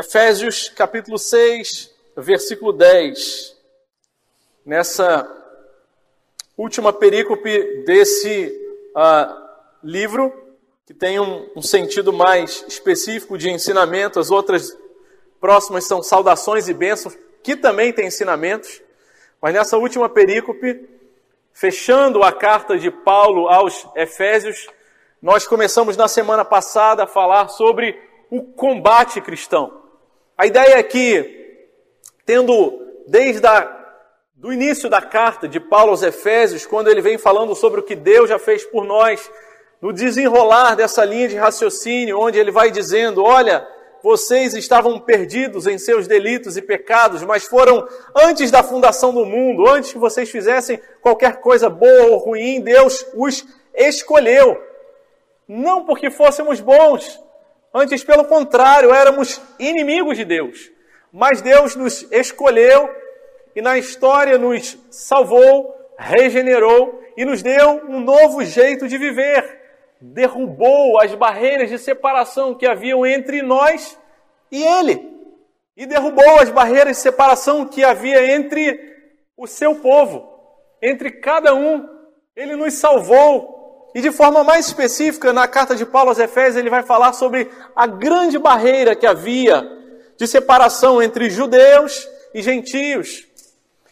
Efésios capítulo 6, versículo 10. Nessa última perícope desse uh, livro, que tem um, um sentido mais específico de ensinamento, as outras próximas são saudações e bênçãos, que também tem ensinamentos. Mas nessa última perícope, fechando a carta de Paulo aos Efésios, nós começamos na semana passada a falar sobre o combate cristão. A ideia é que, tendo desde a, do início da carta de Paulo aos Efésios, quando ele vem falando sobre o que Deus já fez por nós, no desenrolar dessa linha de raciocínio, onde ele vai dizendo: olha, vocês estavam perdidos em seus delitos e pecados, mas foram antes da fundação do mundo, antes que vocês fizessem qualquer coisa boa ou ruim, Deus os escolheu. Não porque fôssemos bons, Antes, pelo contrário, éramos inimigos de Deus. Mas Deus nos escolheu e na história nos salvou, regenerou e nos deu um novo jeito de viver. Derrubou as barreiras de separação que haviam entre nós e Ele. E derrubou as barreiras de separação que havia entre o seu povo, entre cada um. Ele nos salvou e de forma mais específica, na carta de Paulo aos Efésios, ele vai falar sobre a grande barreira que havia de separação entre judeus e gentios.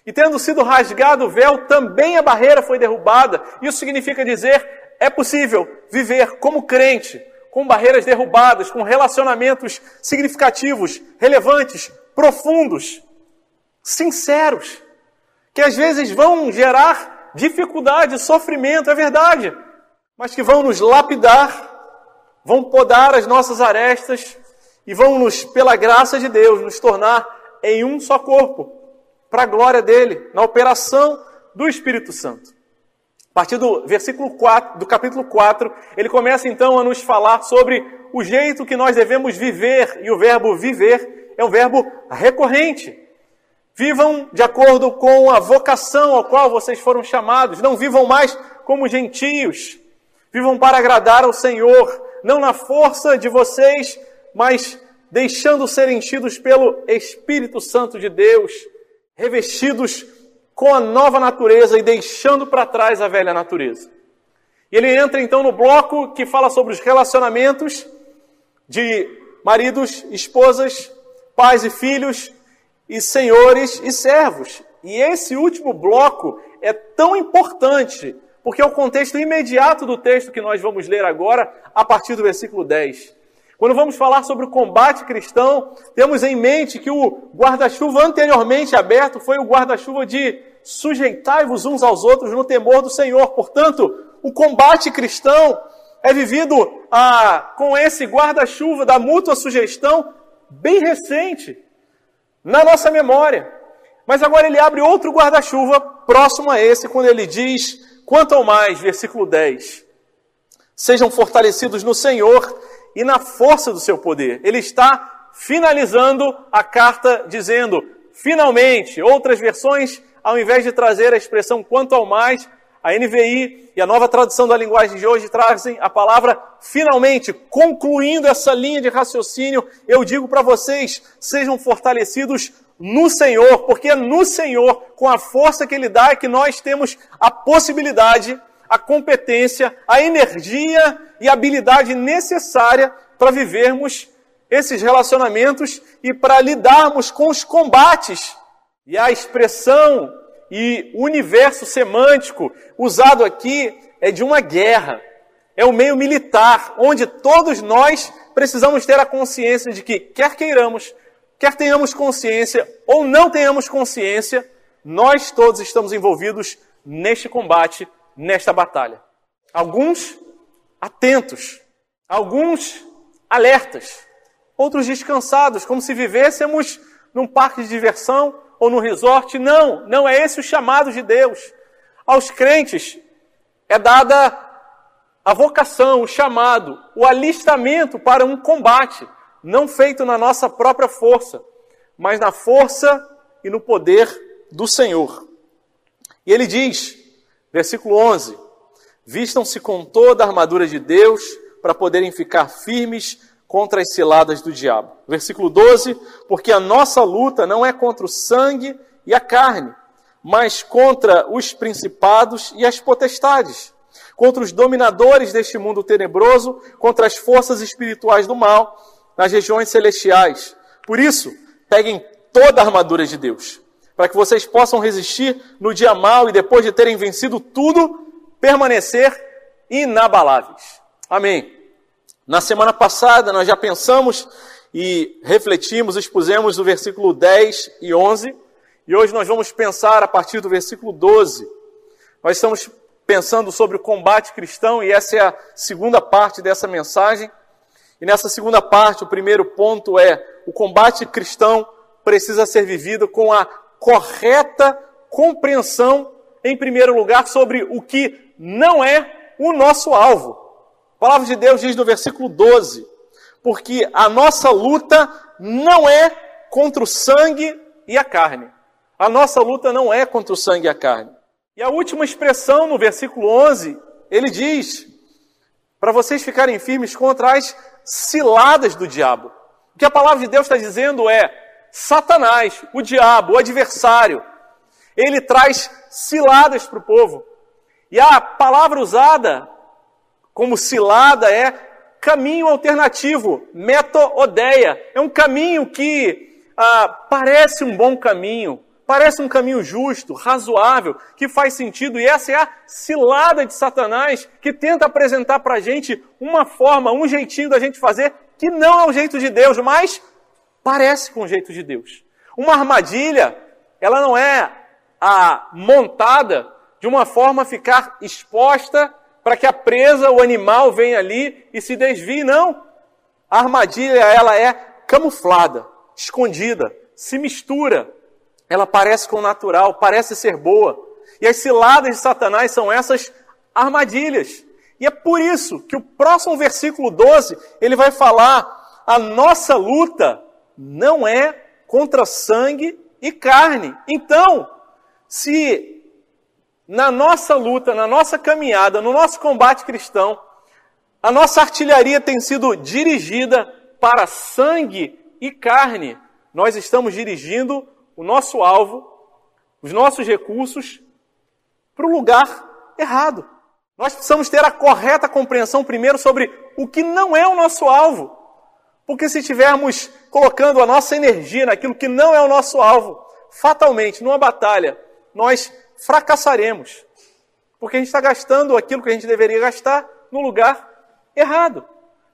E tendo sido rasgado o véu, também a barreira foi derrubada. Isso significa dizer, é possível viver como crente, com barreiras derrubadas, com relacionamentos significativos, relevantes, profundos, sinceros, que às vezes vão gerar dificuldade, sofrimento, é verdade mas que vão nos lapidar, vão podar as nossas arestas e vão nos, pela graça de Deus, nos tornar em um só corpo, para a glória dele, na operação do Espírito Santo. A partir do versículo 4, do capítulo 4, ele começa então a nos falar sobre o jeito que nós devemos viver, e o verbo viver é um verbo recorrente. Vivam de acordo com a vocação ao qual vocês foram chamados, não vivam mais como gentios, Vivam para agradar ao Senhor, não na força de vocês, mas deixando ser enchidos pelo Espírito Santo de Deus, revestidos com a nova natureza e deixando para trás a velha natureza. E ele entra então no bloco que fala sobre os relacionamentos de maridos, esposas, pais e filhos, e senhores e servos. E esse último bloco é tão importante porque é o contexto imediato do texto que nós vamos ler agora, a partir do versículo 10. Quando vamos falar sobre o combate cristão, temos em mente que o guarda-chuva anteriormente aberto foi o guarda-chuva de sujeitai-vos uns aos outros no temor do Senhor. Portanto, o combate cristão é vivido ah, com esse guarda-chuva da mútua sugestão bem recente na nossa memória. Mas agora ele abre outro guarda-chuva próximo a esse, quando ele diz: Quanto ao mais, versículo 10, sejam fortalecidos no Senhor e na força do seu poder. Ele está finalizando a carta dizendo, finalmente, outras versões, ao invés de trazer a expressão quanto ao mais, a NVI e a nova tradução da linguagem de hoje trazem a palavra finalmente, concluindo essa linha de raciocínio, eu digo para vocês, sejam fortalecidos no Senhor, porque é no Senhor, com a força que Ele dá, é que nós temos a possibilidade, a competência, a energia e a habilidade necessária para vivermos esses relacionamentos e para lidarmos com os combates. E a expressão e o universo semântico usado aqui é de uma guerra. É o um meio militar, onde todos nós precisamos ter a consciência de que, quer queiramos, quer tenhamos consciência ou não tenhamos consciência, nós todos estamos envolvidos neste combate, nesta batalha. Alguns atentos, alguns alertas, outros descansados, como se vivêssemos num parque de diversão ou num resort. Não, não é esse o chamado de Deus. Aos crentes é dada a vocação, o chamado, o alistamento para um combate não feito na nossa própria força, mas na força e no poder do Senhor. E ele diz, versículo 11: Vistam-se com toda a armadura de Deus para poderem ficar firmes contra as ciladas do diabo. Versículo 12: Porque a nossa luta não é contra o sangue e a carne, mas contra os principados e as potestades, contra os dominadores deste mundo tenebroso, contra as forças espirituais do mal nas regiões celestiais. Por isso, peguem toda a armadura de Deus, para que vocês possam resistir no dia mal e depois de terem vencido tudo, permanecer inabaláveis. Amém. Na semana passada nós já pensamos e refletimos, expusemos o versículo 10 e 11, e hoje nós vamos pensar a partir do versículo 12. Nós estamos pensando sobre o combate cristão e essa é a segunda parte dessa mensagem. E nessa segunda parte, o primeiro ponto é: o combate cristão precisa ser vivido com a correta compreensão, em primeiro lugar, sobre o que não é o nosso alvo. A palavra de Deus diz no versículo 12: porque a nossa luta não é contra o sangue e a carne. A nossa luta não é contra o sangue e a carne. E a última expressão no versículo 11, ele diz: para vocês ficarem firmes contra as ciladas do diabo. O que a palavra de Deus está dizendo é: Satanás, o diabo, o adversário, ele traz ciladas para o povo. E a palavra usada como cilada é caminho alternativo, meta-odeia. É um caminho que ah, parece um bom caminho, parece um caminho justo, razoável, que faz sentido. E essa é a cilada de Satanás que tenta apresentar para a gente uma forma, um jeitinho da gente fazer que não é o jeito de Deus, mas parece com o jeito de Deus. Uma armadilha, ela não é a montada de uma forma a ficar exposta para que a presa, o animal, venha ali e se desvie. Não. A armadilha, ela é camuflada, escondida, se mistura. Ela parece com o natural, parece ser boa. E as ciladas de Satanás são essas armadilhas. E é por isso que o próximo versículo 12, ele vai falar: a nossa luta não é contra sangue e carne. Então, se na nossa luta, na nossa caminhada, no nosso combate cristão, a nossa artilharia tem sido dirigida para sangue e carne. Nós estamos dirigindo o nosso alvo, os nossos recursos, para o lugar errado. Nós precisamos ter a correta compreensão primeiro sobre o que não é o nosso alvo. Porque se estivermos colocando a nossa energia naquilo que não é o nosso alvo, fatalmente, numa batalha, nós fracassaremos. Porque a gente está gastando aquilo que a gente deveria gastar no lugar errado.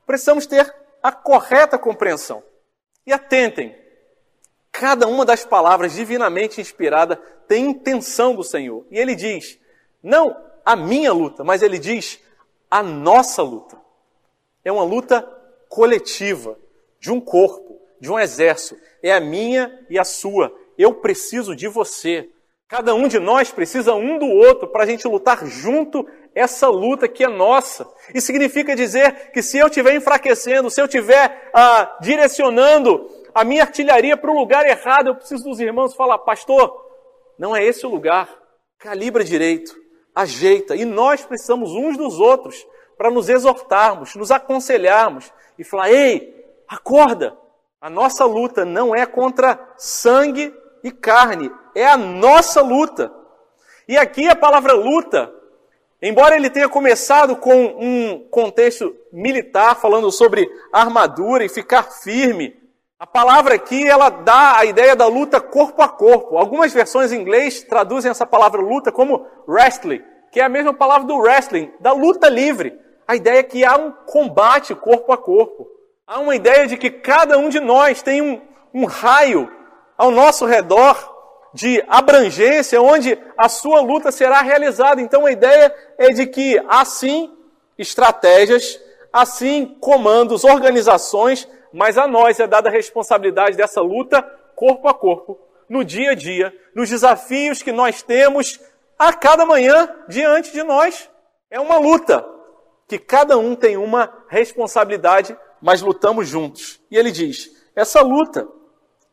Precisamos ter a correta compreensão. E atentem, cada uma das palavras divinamente inspirada tem intenção do Senhor. E ele diz, não a minha luta, mas ele diz a nossa luta. É uma luta coletiva, de um corpo, de um exército. É a minha e a sua. Eu preciso de você. Cada um de nós precisa um do outro para a gente lutar junto essa luta que é nossa. Isso significa dizer que se eu estiver enfraquecendo, se eu estiver ah, direcionando a minha artilharia para o lugar errado, eu preciso dos irmãos falar, pastor, não é esse o lugar. Calibra direito, ajeita. E nós precisamos uns dos outros para nos exortarmos, nos aconselharmos e falar, ei, acorda. A nossa luta não é contra sangue e carne, é a nossa luta. E aqui a palavra luta, embora ele tenha começado com um contexto militar, falando sobre armadura e ficar firme, a palavra aqui ela dá a ideia da luta corpo a corpo. Algumas versões em inglês traduzem essa palavra luta como wrestling, que é a mesma palavra do wrestling, da luta livre. A ideia é que há um combate corpo a corpo. Há uma ideia de que cada um de nós tem um, um raio ao nosso redor de abrangência, onde a sua luta será realizada. Então a ideia é de que, assim, estratégias, assim, comandos, organizações, mas a nós é dada a responsabilidade dessa luta corpo a corpo, no dia a dia, nos desafios que nós temos a cada manhã diante de nós. É uma luta que cada um tem uma responsabilidade, mas lutamos juntos. E ele diz: essa luta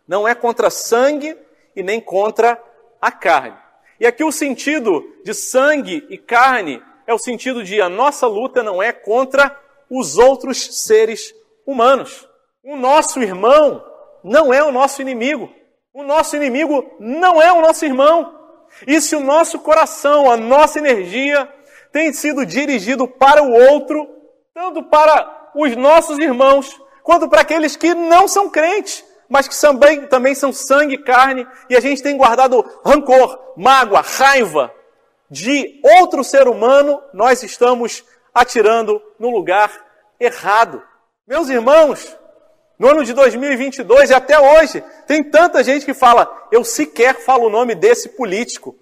não é contra sangue e nem contra a carne. E aqui o sentido de sangue e carne é o sentido de a nossa luta não é contra os outros seres humanos. O nosso irmão não é o nosso inimigo. O nosso inimigo não é o nosso irmão. E se o nosso coração, a nossa energia tem sido dirigido para o outro, tanto para os nossos irmãos, quanto para aqueles que não são crentes, mas que também, também são sangue e carne, e a gente tem guardado rancor, mágoa, raiva de outro ser humano, nós estamos atirando no lugar errado. Meus irmãos, no ano de 2022 e até hoje, tem tanta gente que fala, eu sequer falo o nome desse político,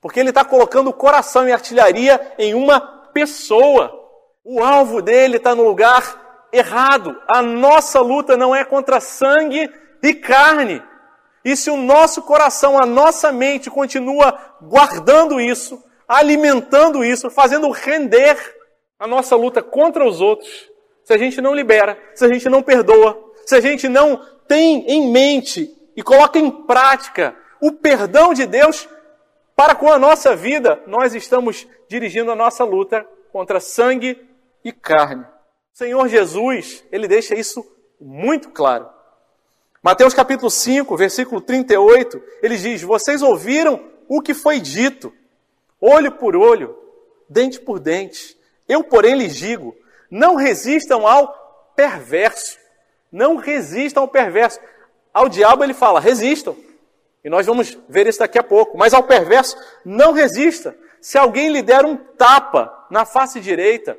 porque ele está colocando coração e artilharia em uma pessoa. O alvo dele está no lugar errado. A nossa luta não é contra sangue e carne. E se o nosso coração, a nossa mente continua guardando isso, alimentando isso, fazendo render a nossa luta contra os outros, se a gente não libera, se a gente não perdoa, se a gente não tem em mente e coloca em prática o perdão de Deus para com a nossa vida, nós estamos dirigindo a nossa luta contra sangue e carne. O Senhor Jesus, ele deixa isso muito claro. Mateus capítulo 5, versículo 38, ele diz: Vocês ouviram o que foi dito, olho por olho, dente por dente. Eu, porém, lhes digo: não resistam ao perverso. Não resistam ao perverso. Ao diabo ele fala: resistam. E nós vamos ver isso daqui a pouco. Mas ao perverso, não resista. Se alguém lhe der um tapa na face direita,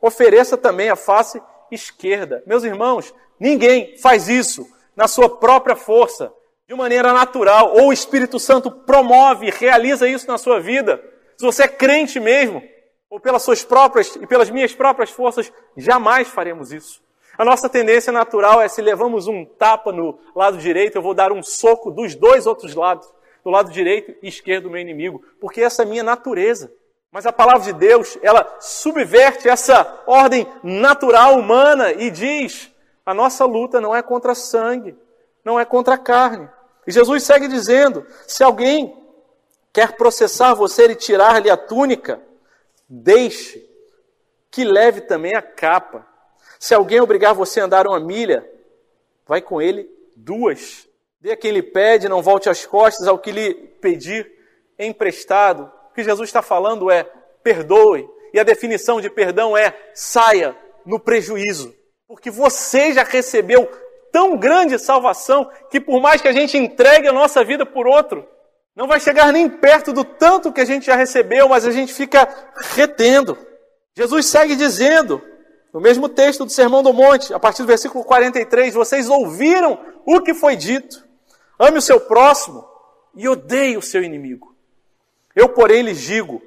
ofereça também a face esquerda. Meus irmãos, ninguém faz isso na sua própria força, de maneira natural, ou o Espírito Santo promove, realiza isso na sua vida. Se você é crente mesmo, ou pelas suas próprias e pelas minhas próprias forças, jamais faremos isso. A nossa tendência natural é se levamos um tapa no lado direito, eu vou dar um soco dos dois outros lados, do lado direito e esquerdo do meu inimigo, porque essa é a minha natureza. Mas a palavra de Deus, ela subverte essa ordem natural humana e diz: a nossa luta não é contra sangue, não é contra a carne. E Jesus segue dizendo: se alguém quer processar você e tirar-lhe a túnica, deixe que leve também a capa. Se alguém obrigar você a andar uma milha, vai com ele duas. Dê a quem lhe pede, não volte as costas ao que lhe pedir emprestado. O que Jesus está falando é perdoe. E a definição de perdão é saia no prejuízo porque você já recebeu tão grande salvação que por mais que a gente entregue a nossa vida por outro, não vai chegar nem perto do tanto que a gente já recebeu, mas a gente fica retendo. Jesus segue dizendo, no mesmo texto do Sermão do Monte, a partir do versículo 43, vocês ouviram o que foi dito. Ame o seu próximo e odeie o seu inimigo. Eu, porém, lhes digo: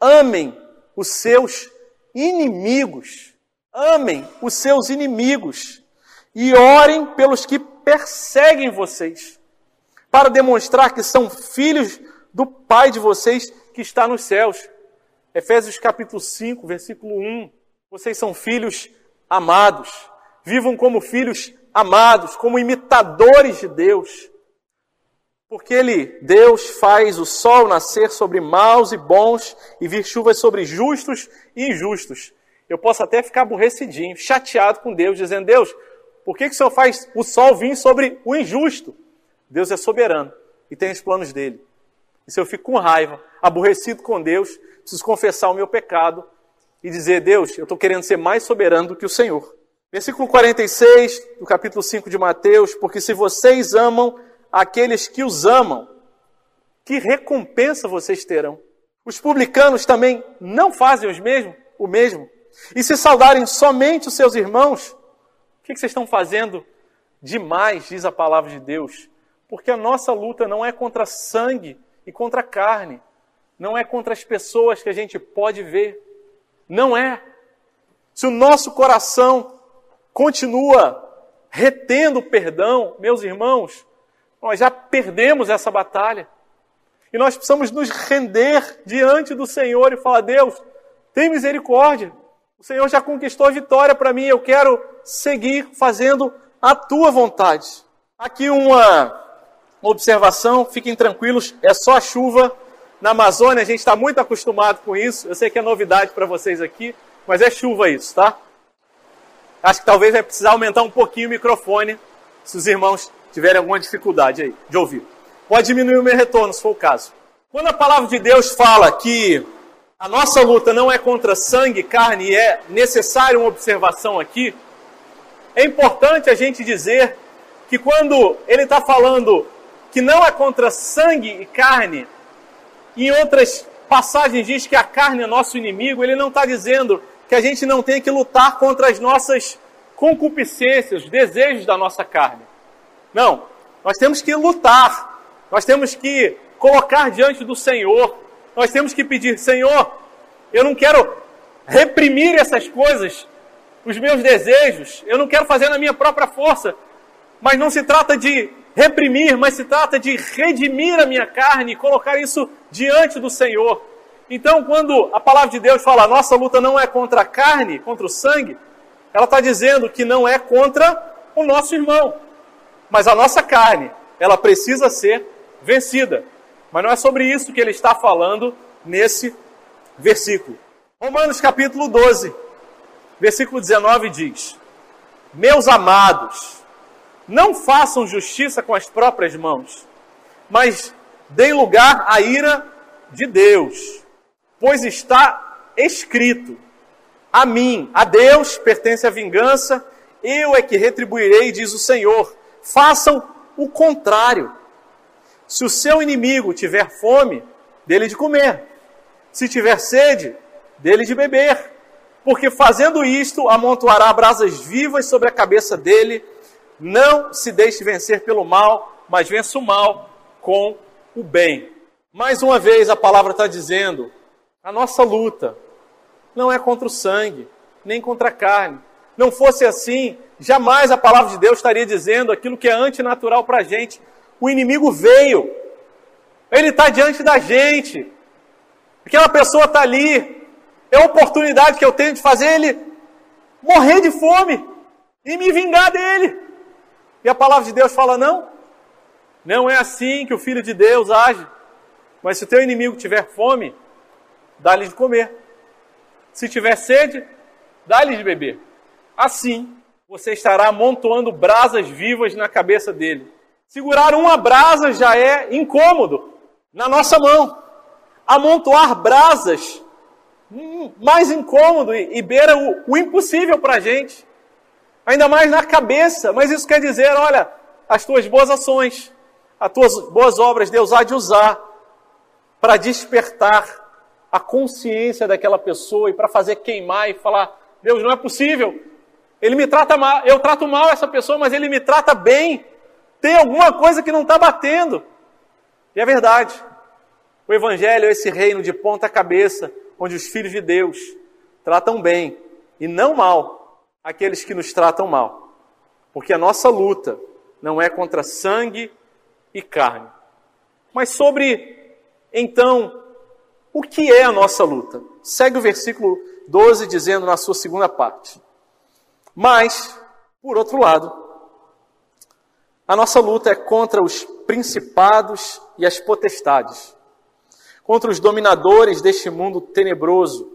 amem os seus inimigos. Amem os seus inimigos e orem pelos que perseguem vocês, para demonstrar que são filhos do Pai de vocês que está nos céus. Efésios capítulo 5, versículo 1. Vocês são filhos amados. Vivam como filhos amados, como imitadores de Deus. Porque Ele, Deus, faz o sol nascer sobre maus e bons e vir chuvas sobre justos e injustos eu posso até ficar aborrecidinho, chateado com Deus, dizendo: Deus, por que, que o Senhor faz o sol vir sobre o injusto? Deus é soberano e tem os planos dele. E se eu fico com raiva, aborrecido com Deus, preciso confessar o meu pecado e dizer: Deus, eu estou querendo ser mais soberano do que o Senhor. Versículo 46 do capítulo 5 de Mateus: Porque se vocês amam aqueles que os amam, que recompensa vocês terão? Os publicanos também não fazem os mesmo, o mesmo? E se saudarem somente os seus irmãos, o que vocês estão fazendo demais, diz a palavra de Deus? Porque a nossa luta não é contra sangue e contra carne, não é contra as pessoas que a gente pode ver, não é. Se o nosso coração continua retendo perdão, meus irmãos, nós já perdemos essa batalha. E nós precisamos nos render diante do Senhor e falar: Deus, tem misericórdia. O Senhor já conquistou a vitória para mim, eu quero seguir fazendo a tua vontade. Aqui uma observação, fiquem tranquilos, é só chuva. Na Amazônia a gente está muito acostumado com isso, eu sei que é novidade para vocês aqui, mas é chuva isso, tá? Acho que talvez vai precisar aumentar um pouquinho o microfone, se os irmãos tiverem alguma dificuldade aí de ouvir. Pode diminuir o meu retorno, se for o caso. Quando a palavra de Deus fala que a nossa luta não é contra sangue e carne, e é necessário uma observação aqui, é importante a gente dizer que quando ele está falando que não é contra sangue e carne, em outras passagens diz que a carne é nosso inimigo, ele não está dizendo que a gente não tem que lutar contra as nossas concupiscências, os desejos da nossa carne. Não, nós temos que lutar, nós temos que colocar diante do Senhor, nós temos que pedir: Senhor, eu não quero reprimir essas coisas, os meus desejos, eu não quero fazer na minha própria força, mas não se trata de reprimir, mas se trata de redimir a minha carne e colocar isso diante do Senhor. Então, quando a palavra de Deus fala, nossa luta não é contra a carne, contra o sangue, ela está dizendo que não é contra o nosso irmão, mas a nossa carne, ela precisa ser vencida. Mas não é sobre isso que ele está falando nesse versículo. Romanos capítulo 12, versículo 19 diz: Meus amados, não façam justiça com as próprias mãos, mas deem lugar à ira de Deus, pois está escrito: A mim, a Deus, pertence a vingança, eu é que retribuirei, diz o Senhor. Façam o contrário. Se o seu inimigo tiver fome, dele de comer. Se tiver sede, dele de beber. Porque fazendo isto, amontoará brasas vivas sobre a cabeça dele não se deixe vencer pelo mal, mas vença o mal com o bem. Mais uma vez a palavra está dizendo: a nossa luta não é contra o sangue, nem contra a carne. Não fosse assim, jamais a palavra de Deus estaria dizendo aquilo que é antinatural para a gente. O inimigo veio, ele está diante da gente. Aquela pessoa está ali, é a oportunidade que eu tenho de fazer ele morrer de fome e me vingar dele. E a palavra de Deus fala: não, não é assim que o Filho de Deus age. Mas se o teu inimigo tiver fome, dá-lhe de comer. Se tiver sede, dá-lhe de beber. Assim, você estará amontoando brasas vivas na cabeça dele. Segurar uma brasa já é incômodo na nossa mão. Amontoar brasas, hum, mais incômodo e, beira o, o impossível para a gente ainda mais na cabeça. Mas isso quer dizer, olha, as tuas boas ações, as tuas boas obras, Deus há de usar para despertar a consciência daquela pessoa e para fazer queimar e falar: Deus, não é possível. Ele me trata mal, eu trato mal essa pessoa, mas ele me trata bem. Tem alguma coisa que não está batendo. E é verdade. O Evangelho é esse reino de ponta cabeça, onde os filhos de Deus tratam bem e não mal aqueles que nos tratam mal. Porque a nossa luta não é contra sangue e carne. Mas sobre, então, o que é a nossa luta? Segue o versículo 12 dizendo na sua segunda parte. Mas, por outro lado, a nossa luta é contra os principados e as potestades, contra os dominadores deste mundo tenebroso,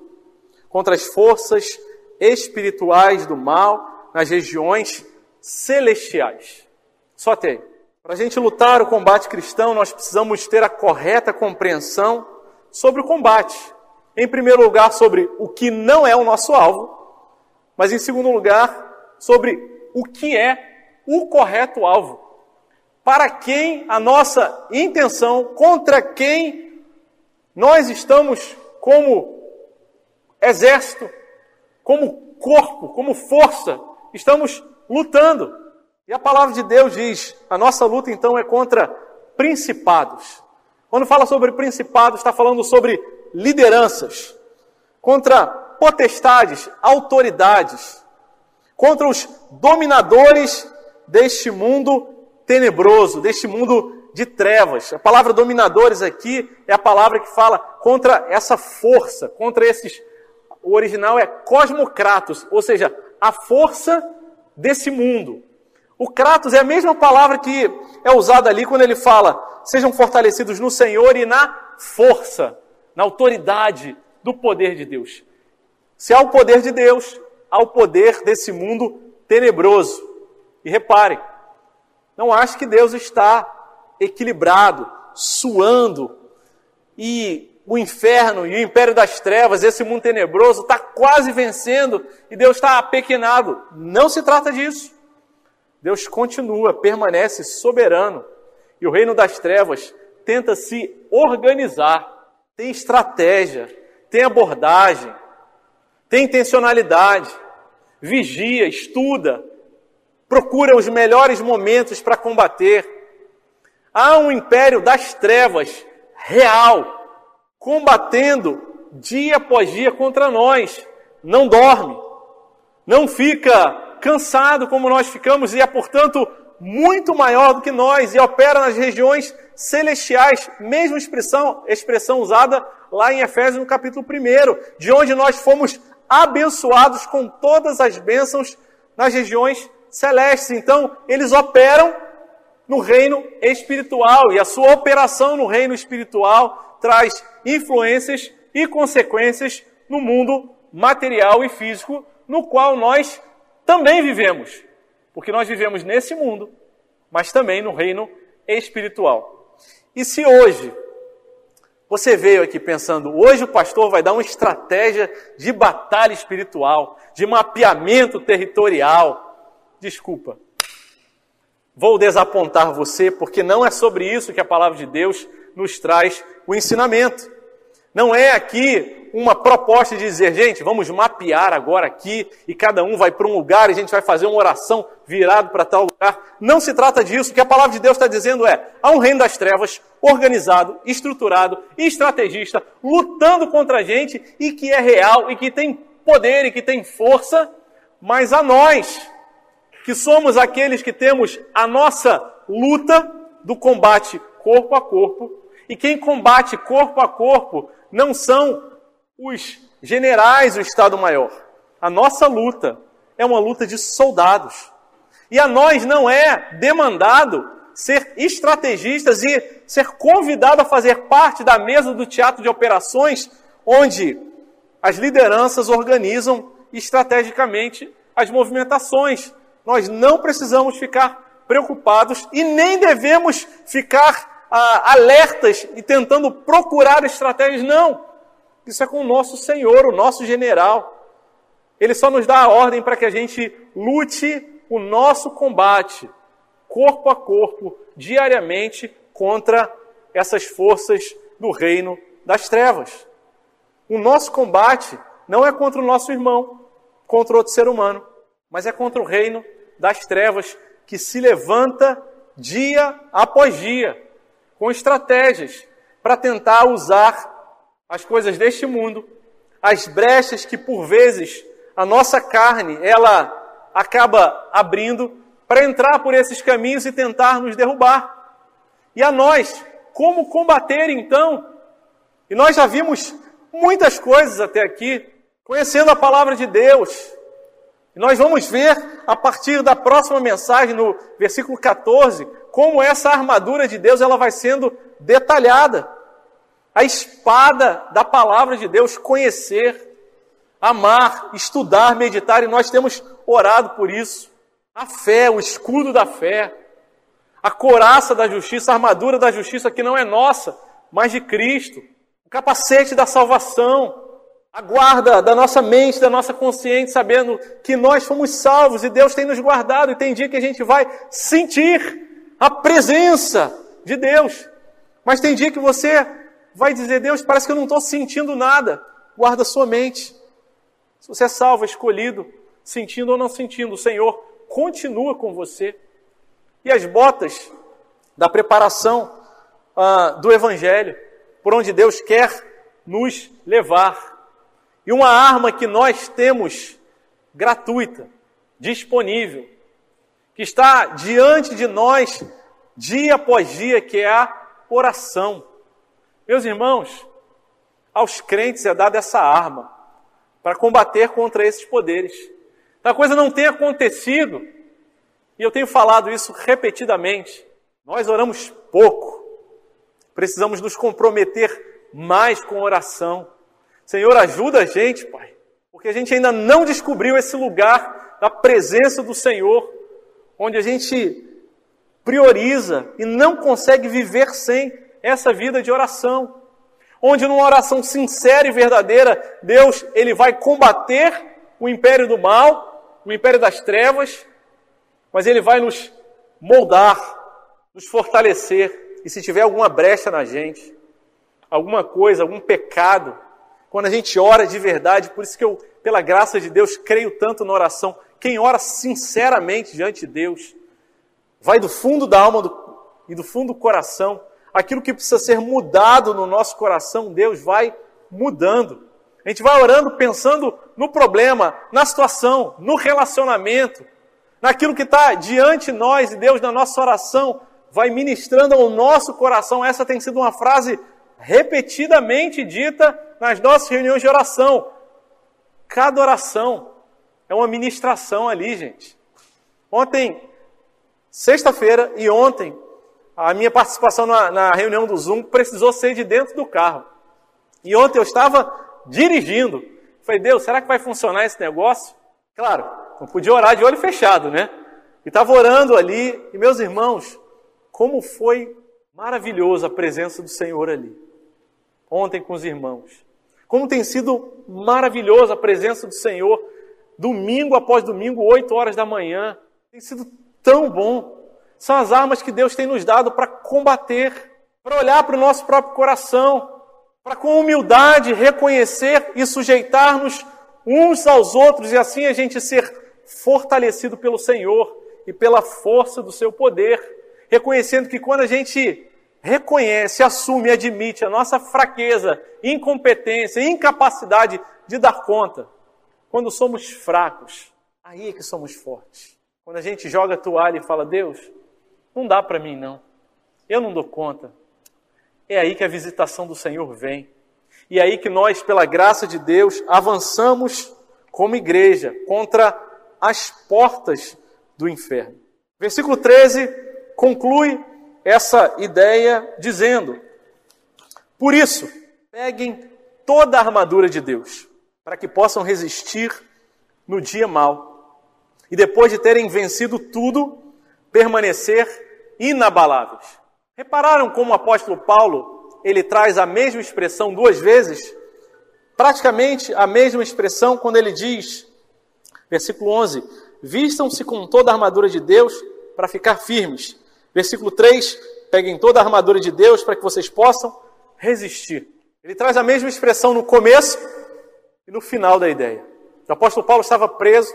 contra as forças espirituais do mal nas regiões celestiais. Só tem. Para a gente lutar o combate cristão, nós precisamos ter a correta compreensão sobre o combate. Em primeiro lugar, sobre o que não é o nosso alvo, mas em segundo lugar, sobre o que é o correto alvo. Para quem a nossa intenção, contra quem nós estamos como exército, como corpo, como força, estamos lutando. E a palavra de Deus diz: a nossa luta então é contra principados. Quando fala sobre principados, está falando sobre lideranças, contra potestades, autoridades, contra os dominadores deste mundo tenebroso, deste mundo de trevas. A palavra dominadores aqui é a palavra que fala contra essa força, contra esses o original é cosmocratos, ou seja, a força desse mundo. O kratos é a mesma palavra que é usada ali quando ele fala: sejam fortalecidos no Senhor e na força, na autoridade do poder de Deus. Se há o poder de Deus, ao poder desse mundo tenebroso. E reparem, não acho que Deus está equilibrado, suando, e o inferno e o império das trevas, esse mundo tenebroso, está quase vencendo e Deus está apequenado. Não se trata disso. Deus continua, permanece soberano e o reino das trevas tenta se organizar, tem estratégia, tem abordagem, tem intencionalidade, vigia, estuda, procura os melhores momentos para combater. Há um império das trevas real, combatendo dia após dia contra nós. Não dorme, não fica cansado como nós ficamos e é, portanto, muito maior do que nós e opera nas regiões celestiais, mesma expressão, expressão usada lá em Efésios no capítulo 1, de onde nós fomos abençoados com todas as bênçãos nas regiões celestes. Então, eles operam no reino espiritual e a sua operação no reino espiritual traz influências e consequências no mundo material e físico no qual nós também vivemos. Porque nós vivemos nesse mundo, mas também no reino espiritual. E se hoje você veio aqui pensando, hoje o pastor vai dar uma estratégia de batalha espiritual, de mapeamento territorial, desculpa, Vou desapontar você, porque não é sobre isso que a palavra de Deus nos traz o ensinamento. Não é aqui uma proposta de dizer, gente, vamos mapear agora aqui e cada um vai para um lugar e a gente vai fazer uma oração virado para tal lugar. Não se trata disso. O que a palavra de Deus está dizendo é: há um reino das trevas organizado, estruturado, estrategista, lutando contra a gente e que é real e que tem poder e que tem força, mas a nós, que somos aqueles que temos a nossa luta do combate corpo a corpo, e quem combate corpo a corpo não são os generais do Estado-Maior. A nossa luta é uma luta de soldados. E a nós não é demandado ser estrategistas e ser convidado a fazer parte da mesa do teatro de operações, onde as lideranças organizam estrategicamente as movimentações nós não precisamos ficar preocupados e nem devemos ficar ah, alertas e tentando procurar estratégias. Não. Isso é com o nosso Senhor, o nosso general. Ele só nos dá a ordem para que a gente lute o nosso combate, corpo a corpo, diariamente, contra essas forças do reino das trevas. O nosso combate não é contra o nosso irmão, contra outro ser humano mas é contra o reino das trevas que se levanta dia após dia, com estratégias para tentar usar as coisas deste mundo, as brechas que por vezes a nossa carne ela acaba abrindo para entrar por esses caminhos e tentar nos derrubar. E a nós, como combater então? E nós já vimos muitas coisas até aqui, conhecendo a palavra de Deus, e nós vamos ver a partir da próxima mensagem, no versículo 14, como essa armadura de Deus ela vai sendo detalhada. A espada da palavra de Deus, conhecer, amar, estudar, meditar, e nós temos orado por isso. A fé, o escudo da fé, a coraça da justiça, a armadura da justiça que não é nossa, mas de Cristo, o capacete da salvação, a guarda da nossa mente, da nossa consciência, sabendo que nós fomos salvos e Deus tem nos guardado, e tem dia que a gente vai sentir a presença de Deus. Mas tem dia que você vai dizer, Deus, parece que eu não estou sentindo nada. Guarda sua mente. Se você é salvo, escolhido, sentindo ou não sentindo, o Senhor continua com você. E as botas da preparação uh, do Evangelho, por onde Deus quer nos levar. E uma arma que nós temos gratuita, disponível, que está diante de nós dia após dia, que é a oração. Meus irmãos, aos crentes é dada essa arma para combater contra esses poderes. A coisa não tem acontecido, e eu tenho falado isso repetidamente. Nós oramos pouco, precisamos nos comprometer mais com oração. Senhor, ajuda a gente, Pai. porque a gente ainda não descobriu esse lugar da presença do Senhor, onde a gente prioriza e não consegue viver sem essa vida de oração. Onde numa oração sincera e verdadeira, Deus ele vai combater o império do mal, o império das trevas, mas ele vai nos moldar, nos fortalecer. E se tiver alguma brecha na gente, alguma coisa, algum pecado, quando a gente ora de verdade, por isso que eu, pela graça de Deus, creio tanto na oração. Quem ora sinceramente diante de Deus, vai do fundo da alma do, e do fundo do coração, aquilo que precisa ser mudado no nosso coração, Deus vai mudando. A gente vai orando pensando no problema, na situação, no relacionamento, naquilo que está diante de nós e Deus, na nossa oração, vai ministrando ao nosso coração. Essa tem sido uma frase repetidamente dita nas nossas reuniões de oração. Cada oração é uma ministração ali, gente. Ontem, sexta-feira e ontem, a minha participação na, na, reunião do Zoom precisou ser de dentro do carro. E ontem eu estava dirigindo. Falei, Deus, será que vai funcionar esse negócio? Claro, não podia orar de olho fechado, né? E estava orando ali, e meus irmãos, como foi maravilhosa a presença do Senhor ali. Ontem com os irmãos. Como tem sido maravilhosa a presença do Senhor, domingo após domingo, 8 horas da manhã. Tem sido tão bom. São as armas que Deus tem nos dado para combater, para olhar para o nosso próprio coração, para com humildade reconhecer e sujeitar-nos uns aos outros e assim a gente ser fortalecido pelo Senhor e pela força do seu poder, reconhecendo que quando a gente reconhece, assume admite a nossa fraqueza, incompetência, incapacidade de dar conta, quando somos fracos, aí é que somos fortes. Quando a gente joga a toalha e fala, Deus, não dá para mim não, eu não dou conta. É aí que a visitação do Senhor vem. E é aí que nós, pela graça de Deus, avançamos como igreja contra as portas do inferno. Versículo 13 conclui essa ideia dizendo: Por isso, peguem toda a armadura de Deus, para que possam resistir no dia mau. E depois de terem vencido tudo, permanecer inabaláveis. Repararam como o apóstolo Paulo, ele traz a mesma expressão duas vezes? Praticamente a mesma expressão quando ele diz, versículo 11: Vistam-se com toda a armadura de Deus para ficar firmes. Versículo 3: Peguem toda a armadura de Deus para que vocês possam resistir. Ele traz a mesma expressão no começo e no final da ideia. O apóstolo Paulo estava preso,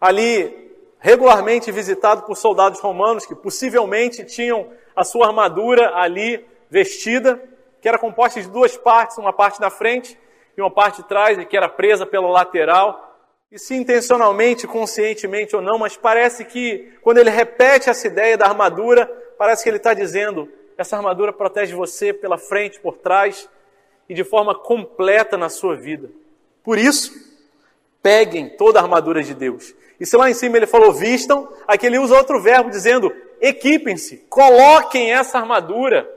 ali regularmente visitado por soldados romanos que possivelmente tinham a sua armadura ali vestida, que era composta de duas partes, uma parte na frente e uma parte de trás, e que era presa pela lateral. E se intencionalmente, conscientemente ou não, mas parece que quando ele repete essa ideia da armadura, parece que ele está dizendo: essa armadura protege você pela frente, por trás e de forma completa na sua vida. Por isso, peguem toda a armadura de Deus. E se lá em cima ele falou vistam, aqui ele usa outro verbo dizendo equipem-se, coloquem essa armadura,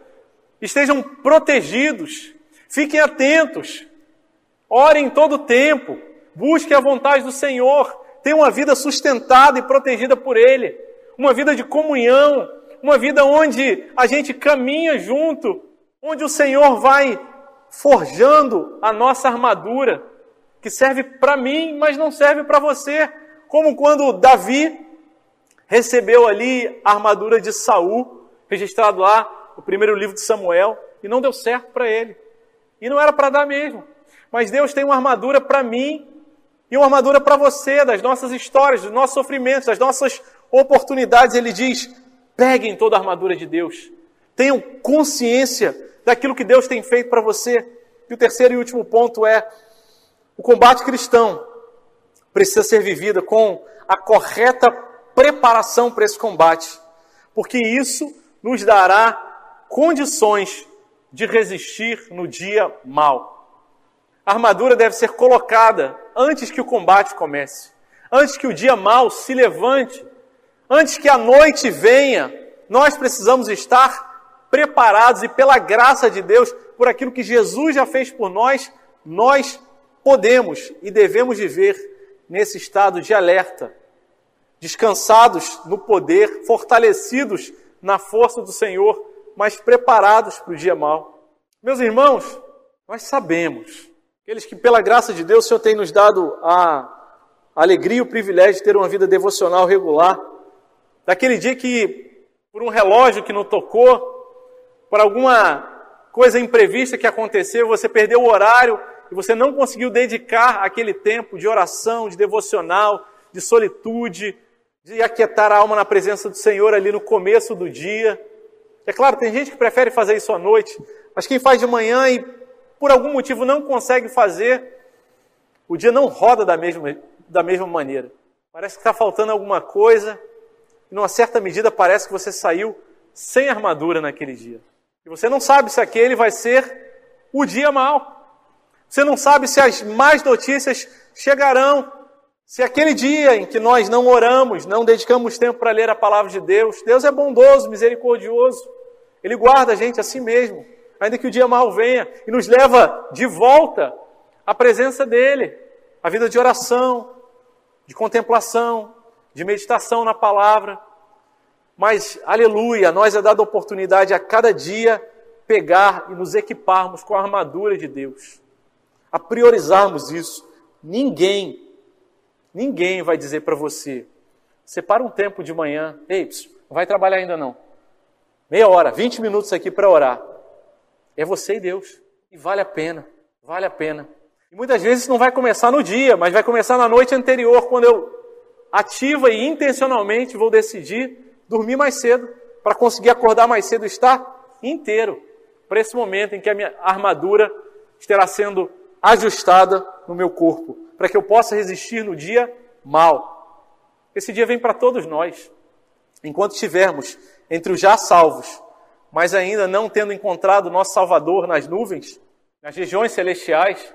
estejam protegidos, fiquem atentos, orem todo o tempo, busquem a vontade do Senhor, tenham uma vida sustentada e protegida por Ele, uma vida de comunhão, uma vida onde a gente caminha junto, onde o Senhor vai forjando a nossa armadura, que serve para mim, mas não serve para você. Como quando Davi recebeu ali a armadura de Saul, registrado lá no primeiro livro de Samuel, e não deu certo para ele. E não era para dar mesmo. Mas Deus tem uma armadura para mim e uma armadura para você, das nossas histórias, dos nossos sofrimentos, das nossas oportunidades. Ele diz: peguem toda a armadura de Deus. Tenham consciência daquilo que Deus tem feito para você. E o terceiro e último ponto é: o combate cristão precisa ser vivido com a correta preparação para esse combate, porque isso nos dará condições de resistir no dia mal. A armadura deve ser colocada antes que o combate comece, antes que o dia mal se levante, antes que a noite venha. Nós precisamos estar preparados e, pela graça de Deus, por aquilo que Jesus já fez por nós, nós podemos e devemos viver nesse estado de alerta, descansados no poder, fortalecidos na força do Senhor, mas preparados para o dia mau. Meus irmãos, nós sabemos, aqueles que pela graça de Deus o Senhor tem nos dado a alegria e o privilégio de ter uma vida devocional regular, daquele dia que, por um relógio que não tocou, por alguma coisa imprevista que aconteceu, você perdeu o horário e você não conseguiu dedicar aquele tempo de oração, de devocional, de solitude, de aquietar a alma na presença do Senhor ali no começo do dia. É claro, tem gente que prefere fazer isso à noite, mas quem faz de manhã e por algum motivo não consegue fazer, o dia não roda da mesma, da mesma maneira. Parece que está faltando alguma coisa, e numa certa medida parece que você saiu sem armadura naquele dia. E você não sabe se aquele vai ser o dia mau. Você não sabe se as más notícias chegarão. Se aquele dia em que nós não oramos, não dedicamos tempo para ler a palavra de Deus, Deus é bondoso, misericordioso. Ele guarda a gente a si mesmo, ainda que o dia mal venha, e nos leva de volta à presença dEle, à vida de oração, de contemplação, de meditação na palavra. Mas, aleluia, nós é dada a oportunidade a cada dia pegar e nos equiparmos com a armadura de Deus a priorizarmos isso. Ninguém, ninguém vai dizer para você, separa um tempo de manhã, ei, não vai trabalhar ainda não. Meia hora, 20 minutos aqui para orar. É você e Deus. E vale a pena, vale a pena. E muitas vezes não vai começar no dia, mas vai começar na noite anterior, quando eu ativa e intencionalmente vou decidir dormir mais cedo, para conseguir acordar mais cedo estar inteiro para esse momento em que a minha armadura estará sendo ajustada no meu corpo, para que eu possa resistir no dia mal. Esse dia vem para todos nós. Enquanto estivermos entre os já salvos, mas ainda não tendo encontrado nosso Salvador nas nuvens, nas regiões celestiais,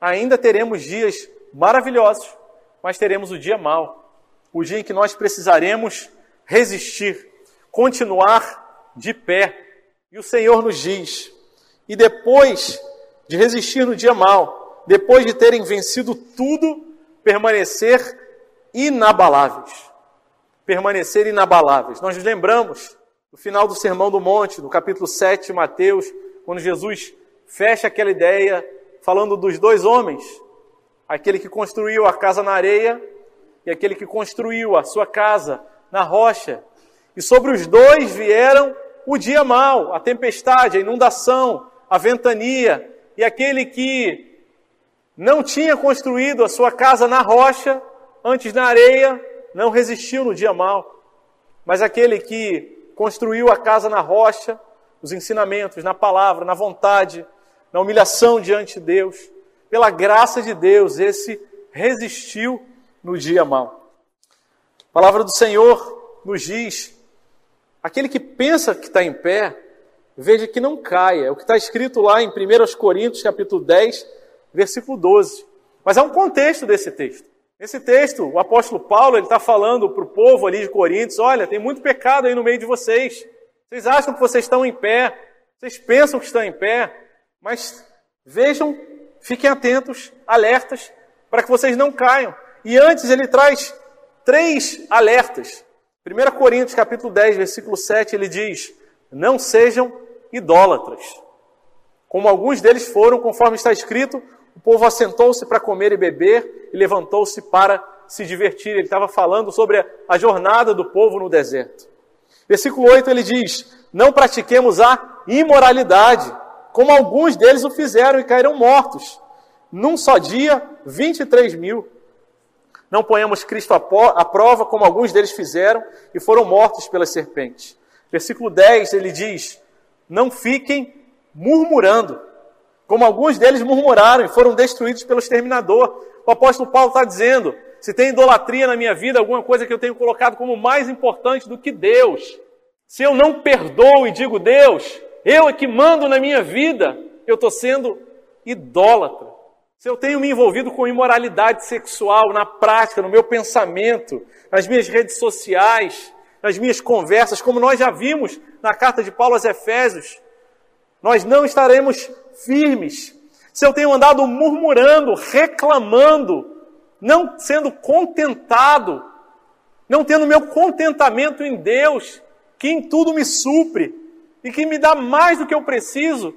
ainda teremos dias maravilhosos, mas teremos o dia mal, o dia em que nós precisaremos resistir, continuar de pé. E o Senhor nos diz: e depois de resistir no dia mal, depois de terem vencido tudo, permanecer inabaláveis. Permanecer inabaláveis. Nós nos lembramos do final do Sermão do Monte, no capítulo 7 de Mateus, quando Jesus fecha aquela ideia falando dos dois homens, aquele que construiu a casa na areia e aquele que construiu a sua casa na rocha. E sobre os dois vieram o dia mau, a tempestade, a inundação, a ventania, e aquele que não tinha construído a sua casa na rocha, antes na areia, não resistiu no dia mau. Mas aquele que construiu a casa na rocha, os ensinamentos, na palavra, na vontade, na humilhação diante de Deus, pela graça de Deus, esse resistiu no dia mau. Palavra do Senhor nos diz: aquele que pensa que está em pé, veja que não caia. É o que está escrito lá em 1 Coríntios, capítulo 10, versículo 12. Mas há um contexto desse texto. Nesse texto, o apóstolo Paulo está falando para o povo ali de Coríntios: olha, tem muito pecado aí no meio de vocês. Vocês acham que vocês estão em pé, vocês pensam que estão em pé, mas vejam, fiquem atentos, alertas, para que vocês não caiam. E antes ele traz três alertas. 1 Coríntios capítulo 10, versículo 7, ele diz: Não sejam idólatras. Como alguns deles foram, conforme está escrito, o povo assentou-se para comer e beber e levantou-se para se divertir. Ele estava falando sobre a jornada do povo no deserto. Versículo 8 ele diz: Não pratiquemos a imoralidade, como alguns deles o fizeram e caíram mortos. Num só dia, 23 mil. Não ponhamos Cristo à prova, como alguns deles fizeram e foram mortos pelas serpentes. Versículo 10 ele diz: não fiquem murmurando, como alguns deles murmuraram e foram destruídos pelo exterminador. O apóstolo Paulo está dizendo: se tem idolatria na minha vida, alguma coisa que eu tenho colocado como mais importante do que Deus, se eu não perdoo e digo Deus, eu é que mando na minha vida, eu estou sendo idólatra. Se eu tenho me envolvido com imoralidade sexual na prática, no meu pensamento, nas minhas redes sociais, nas minhas conversas, como nós já vimos na carta de Paulo aos Efésios, nós não estaremos firmes. Se eu tenho andado murmurando, reclamando, não sendo contentado, não tendo meu contentamento em Deus, que em tudo me supre e que me dá mais do que eu preciso,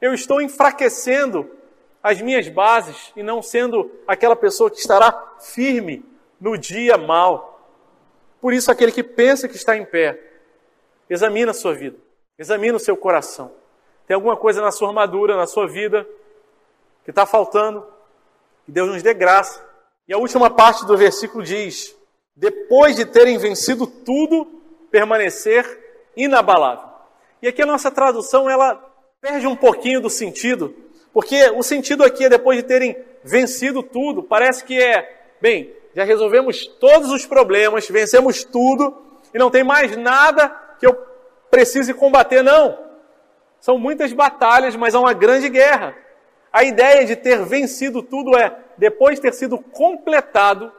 eu estou enfraquecendo as minhas bases e não sendo aquela pessoa que estará firme no dia mal. Por isso, aquele que pensa que está em pé, examina a sua vida, examina o seu coração. Tem alguma coisa na sua armadura, na sua vida, que está faltando? Que Deus nos dê graça. E a última parte do versículo diz: depois de terem vencido tudo, permanecer inabalável. E aqui a nossa tradução ela perde um pouquinho do sentido, porque o sentido aqui é depois de terem vencido tudo, parece que é, bem, já resolvemos todos os problemas, vencemos tudo e não tem mais nada que eu precise combater, não. São muitas batalhas, mas há uma grande guerra. A ideia de ter vencido tudo é, depois de ter sido completado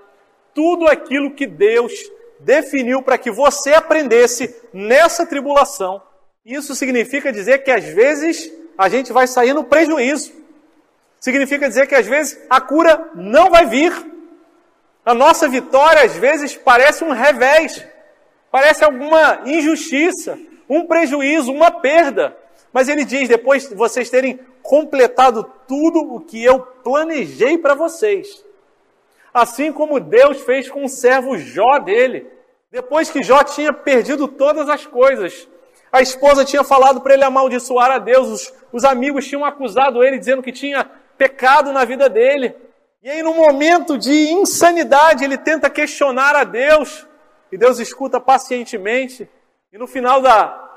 tudo aquilo que Deus definiu para que você aprendesse nessa tribulação. Isso significa dizer que às vezes a gente vai sair no prejuízo. Significa dizer que às vezes a cura não vai vir. A nossa vitória às vezes parece um revés, parece alguma injustiça, um prejuízo, uma perda. Mas ele diz: depois de vocês terem completado tudo o que eu planejei para vocês, assim como Deus fez com o servo Jó dele, depois que Jó tinha perdido todas as coisas, a esposa tinha falado para ele amaldiçoar a Deus, os, os amigos tinham acusado ele, dizendo que tinha pecado na vida dele. E aí, no momento de insanidade, ele tenta questionar a Deus, e Deus escuta pacientemente. E no final da,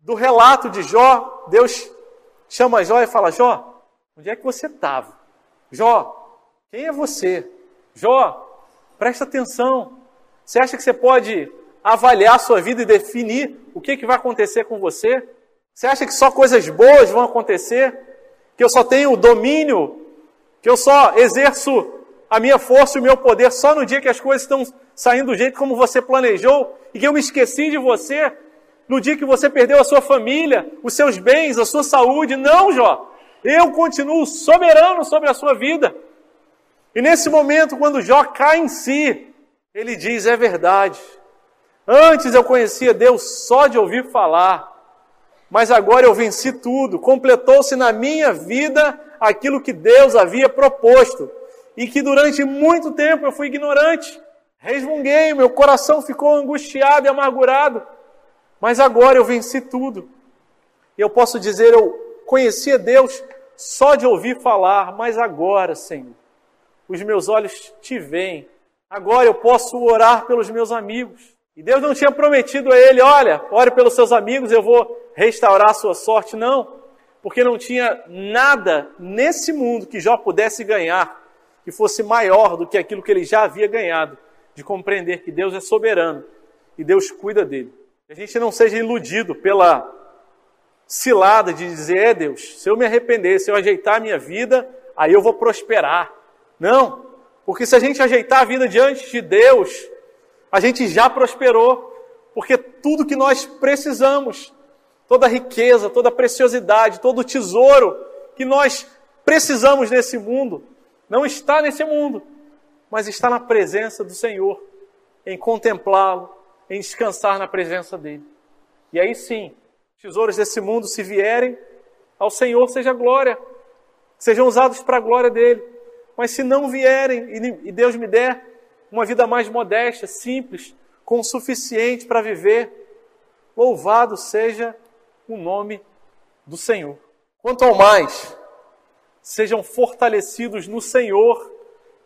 do relato de Jó, Deus chama Jó e fala: Jó, onde é que você estava? Jó, quem é você? Jó, presta atenção. Você acha que você pode avaliar a sua vida e definir o que, que vai acontecer com você? Você acha que só coisas boas vão acontecer? Que eu só tenho domínio? Que eu só exerço a minha força e o meu poder só no dia que as coisas estão saindo do jeito como você planejou? E que eu me esqueci de você no dia que você perdeu a sua família, os seus bens, a sua saúde? Não, Jó. Eu continuo soberano sobre a sua vida. E nesse momento, quando Jó cai em si, ele diz: É verdade. Antes eu conhecia Deus só de ouvir falar, mas agora eu venci tudo. Completou-se na minha vida aquilo que Deus havia proposto e que durante muito tempo eu fui ignorante. Resmunguei, meu coração ficou angustiado e amargurado, mas agora eu venci tudo. Eu posso dizer, eu conhecia Deus só de ouvir falar, mas agora, Senhor, os meus olhos te veem. Agora eu posso orar pelos meus amigos. E Deus não tinha prometido a ele, olha, ore pelos seus amigos, eu vou restaurar a sua sorte. Não, porque não tinha nada nesse mundo que Jó pudesse ganhar que fosse maior do que aquilo que ele já havia ganhado, de compreender que Deus é soberano e Deus cuida dele. A gente não seja iludido pela cilada de dizer, é Deus, se eu me arrepender, se eu ajeitar a minha vida, aí eu vou prosperar. Não, porque se a gente ajeitar a vida diante de Deus, a gente já prosperou, porque tudo que nós precisamos, toda a riqueza, toda a preciosidade, todo o tesouro que nós precisamos nesse mundo, não está nesse mundo, mas está na presença do Senhor, em contemplá-lo, em descansar na presença dele. E aí sim, tesouros desse mundo, se vierem, ao Senhor seja glória, sejam usados para a glória dele. Mas se não vierem e Deus me der uma vida mais modesta, simples, com o suficiente para viver, louvado seja o nome do Senhor. Quanto ao mais, sejam fortalecidos no Senhor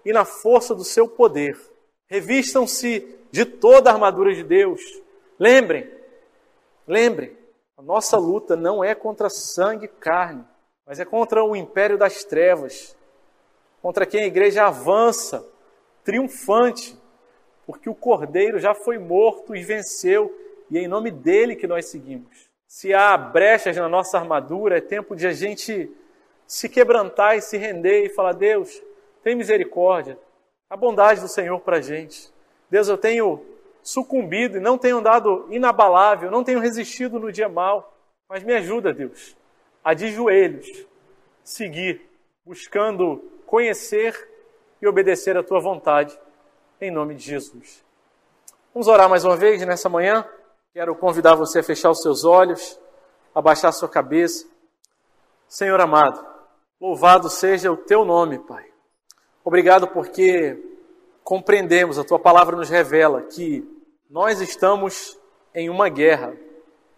e na força do seu poder. Revistam-se de toda a armadura de Deus. Lembrem, lembrem, a nossa luta não é contra sangue e carne, mas é contra o império das trevas, contra quem a igreja avança triunfante, porque o cordeiro já foi morto e venceu, e é em nome dele que nós seguimos. Se há brechas na nossa armadura, é tempo de a gente se quebrantar e se render e falar: Deus, tem misericórdia, a bondade do Senhor para a gente. Deus, eu tenho sucumbido e não tenho andado inabalável, não tenho resistido no dia mal, mas me ajuda, Deus, a de joelhos seguir buscando conhecer e obedecer a tua vontade, em nome de Jesus. Vamos orar mais uma vez nessa manhã? Quero convidar você a fechar os seus olhos, abaixar a sua cabeça. Senhor amado, louvado seja o teu nome, Pai. Obrigado porque compreendemos, a tua palavra nos revela que nós estamos em uma guerra.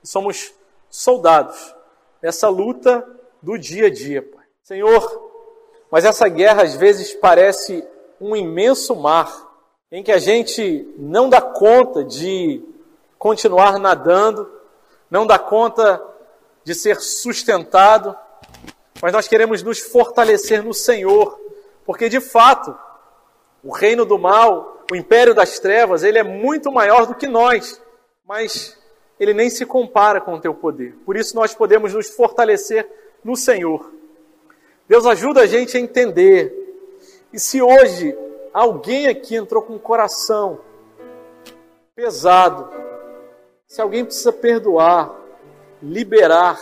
Somos soldados nessa luta do dia a dia, Pai. Senhor, mas essa guerra às vezes parece um imenso mar em que a gente não dá conta de continuar nadando, não dá conta de ser sustentado, mas nós queremos nos fortalecer no Senhor, porque de fato, o reino do mal, o império das trevas, ele é muito maior do que nós, mas ele nem se compara com o teu poder. Por isso nós podemos nos fortalecer no Senhor. Deus ajuda a gente a entender. E se hoje alguém aqui entrou com o coração pesado, se alguém precisa perdoar, liberar,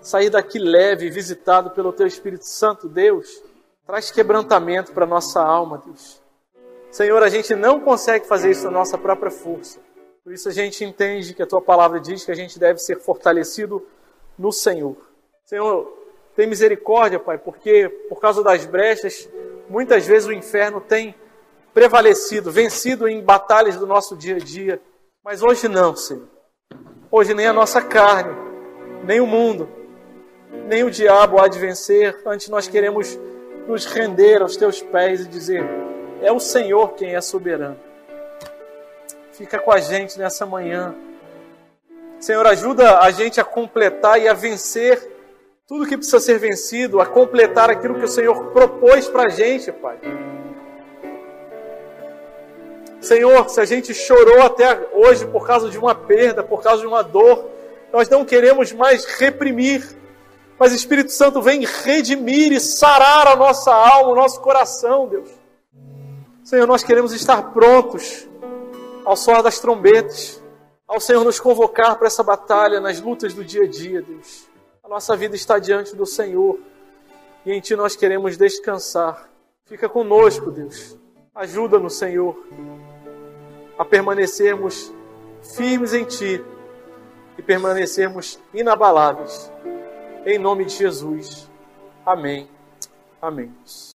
sair daqui leve, visitado pelo Teu Espírito Santo, Deus, traz quebrantamento para nossa alma, Deus. Senhor, a gente não consegue fazer isso na nossa própria força. Por isso a gente entende que a tua palavra diz que a gente deve ser fortalecido no Senhor. Senhor, tem misericórdia, Pai, porque por causa das brechas, muitas vezes o inferno tem prevalecido, vencido em batalhas do nosso dia a dia. Mas hoje não, Senhor. Hoje nem a nossa carne, nem o mundo, nem o diabo há de vencer. Antes nós queremos nos render aos teus pés e dizer: é o Senhor quem é soberano. Fica com a gente nessa manhã. Senhor, ajuda a gente a completar e a vencer tudo que precisa ser vencido, a completar aquilo que o Senhor propôs para a gente, Pai. Senhor, se a gente chorou até hoje por causa de uma perda, por causa de uma dor, nós não queremos mais reprimir, mas Espírito Santo vem redimir e sarar a nossa alma, o nosso coração, Deus. Senhor, nós queremos estar prontos ao soar das trombetas, ao Senhor nos convocar para essa batalha nas lutas do dia a dia, Deus. Nossa vida está diante do Senhor e em Ti nós queremos descansar. Fica conosco, Deus. Ajuda-nos, Senhor, a permanecermos firmes em Ti e permanecermos inabaláveis. Em nome de Jesus. Amém. Amém.